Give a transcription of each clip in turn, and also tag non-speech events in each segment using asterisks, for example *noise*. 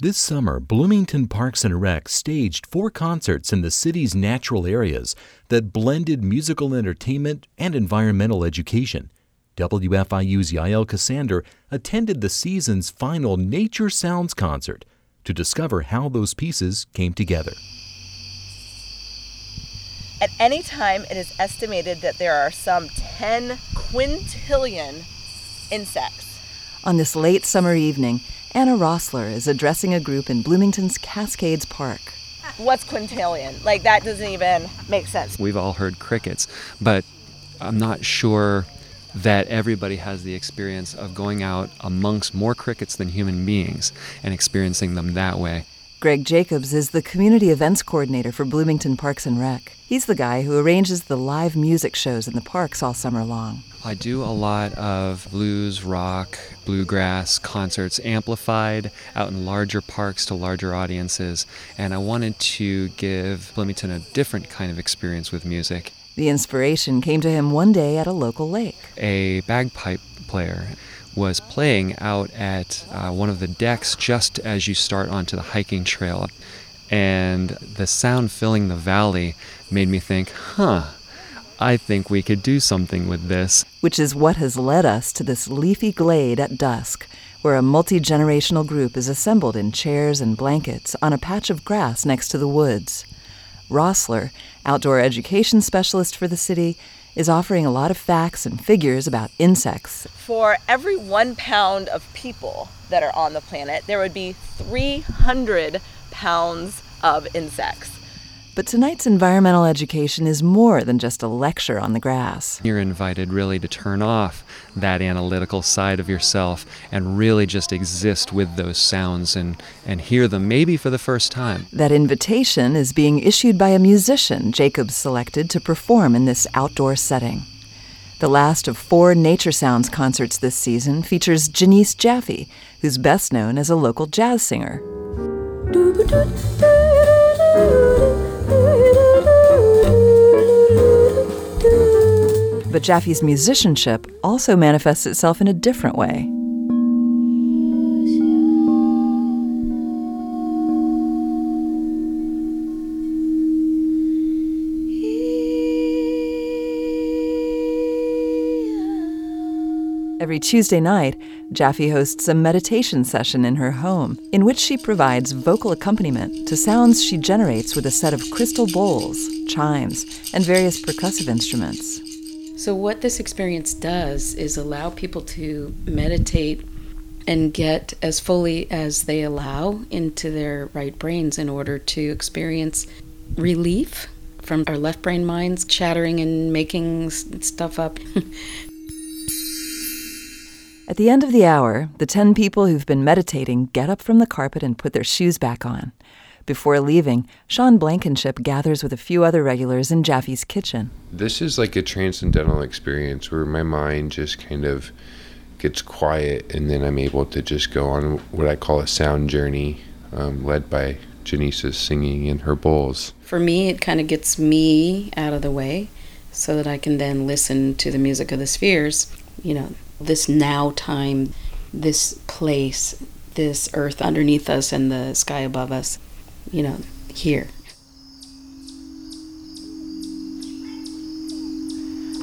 This summer, Bloomington Parks and Rec staged four concerts in the city's natural areas that blended musical entertainment and environmental education. WFIU's Yael Ksander attended the season's final Nature Sounds concert to discover how those pieces came together. At any time, it is estimated that there are some 10 quintillion insects. On this late summer evening, Anna Rossler is addressing a group in Bloomington's Cascades Park. What's quintillion? Like, that doesn't even make sense. We've all heard crickets, but I'm not sure that everybody has the experience of going out amongst more crickets than human beings and experiencing them that way. Greg Jacobs is the community events coordinator for Bloomington Parks and Rec. He's the guy who arranges the live music shows in the parks all summer long. I do a lot of blues, rock, bluegrass concerts amplified out in larger parks to larger audiences, and I wanted to give Bloomington a different kind of experience with music. The inspiration came to him one day at a local lake. A bagpipe player was playing out at uh, one of the decks just as you start onto the hiking trail. And the sound filling the valley made me think, huh, I think we could do something with this. Which is what has led us to this leafy glade at dusk, where a multi generational group is assembled in chairs and blankets on a patch of grass next to the woods. Rossler, outdoor education specialist for the city, is offering a lot of facts and figures about insects. For every one pound of people that are on the planet, there would be 300 pounds of insects. But tonight's environmental education is more than just a lecture on the grass. You're invited really to turn off that analytical side of yourself and really just exist with those sounds and, and hear them maybe for the first time. That invitation is being issued by a musician Jacobs selected to perform in this outdoor setting. The last of four Nature Sounds concerts this season features Janice Jaffe, who's best known as a local jazz singer. But Jaffe's musicianship also manifests itself in a different way. Every Tuesday night, Jaffe hosts a meditation session in her home in which she provides vocal accompaniment to sounds she generates with a set of crystal bowls, chimes, and various percussive instruments. So, what this experience does is allow people to meditate and get as fully as they allow into their right brains in order to experience relief from our left brain minds chattering and making stuff up At the end of the hour, the 10 people who've been meditating get up from the carpet and put their shoes back on. Before leaving, Sean Blankenship gathers with a few other regulars in Jaffe's kitchen. This is like a transcendental experience where my mind just kind of gets quiet and then I'm able to just go on what I call a sound journey um, led by Janice's singing in her bowls. For me, it kind of gets me out of the way so that I can then listen to the music of the spheres. You know, this now time, this place, this earth underneath us and the sky above us, you know, here.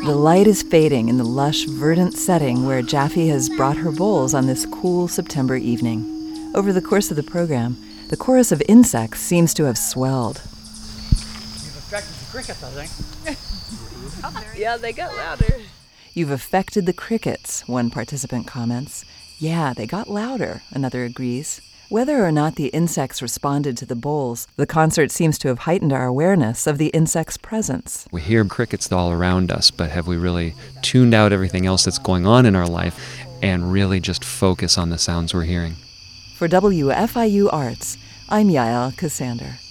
The light is fading in the lush, verdant setting where Jaffe has brought her bowls on this cool September evening. Over the course of the program, the chorus of insects seems to have swelled. You've affected the crickets, I think. *laughs* yeah, they got louder. You've affected the crickets, one participant comments. Yeah, they got louder, another agrees. Whether or not the insects responded to the bowls, the concert seems to have heightened our awareness of the insect's presence. We hear crickets all around us, but have we really tuned out everything else that's going on in our life and really just focus on the sounds we're hearing? For WFIU Arts, I'm Yael Ksander.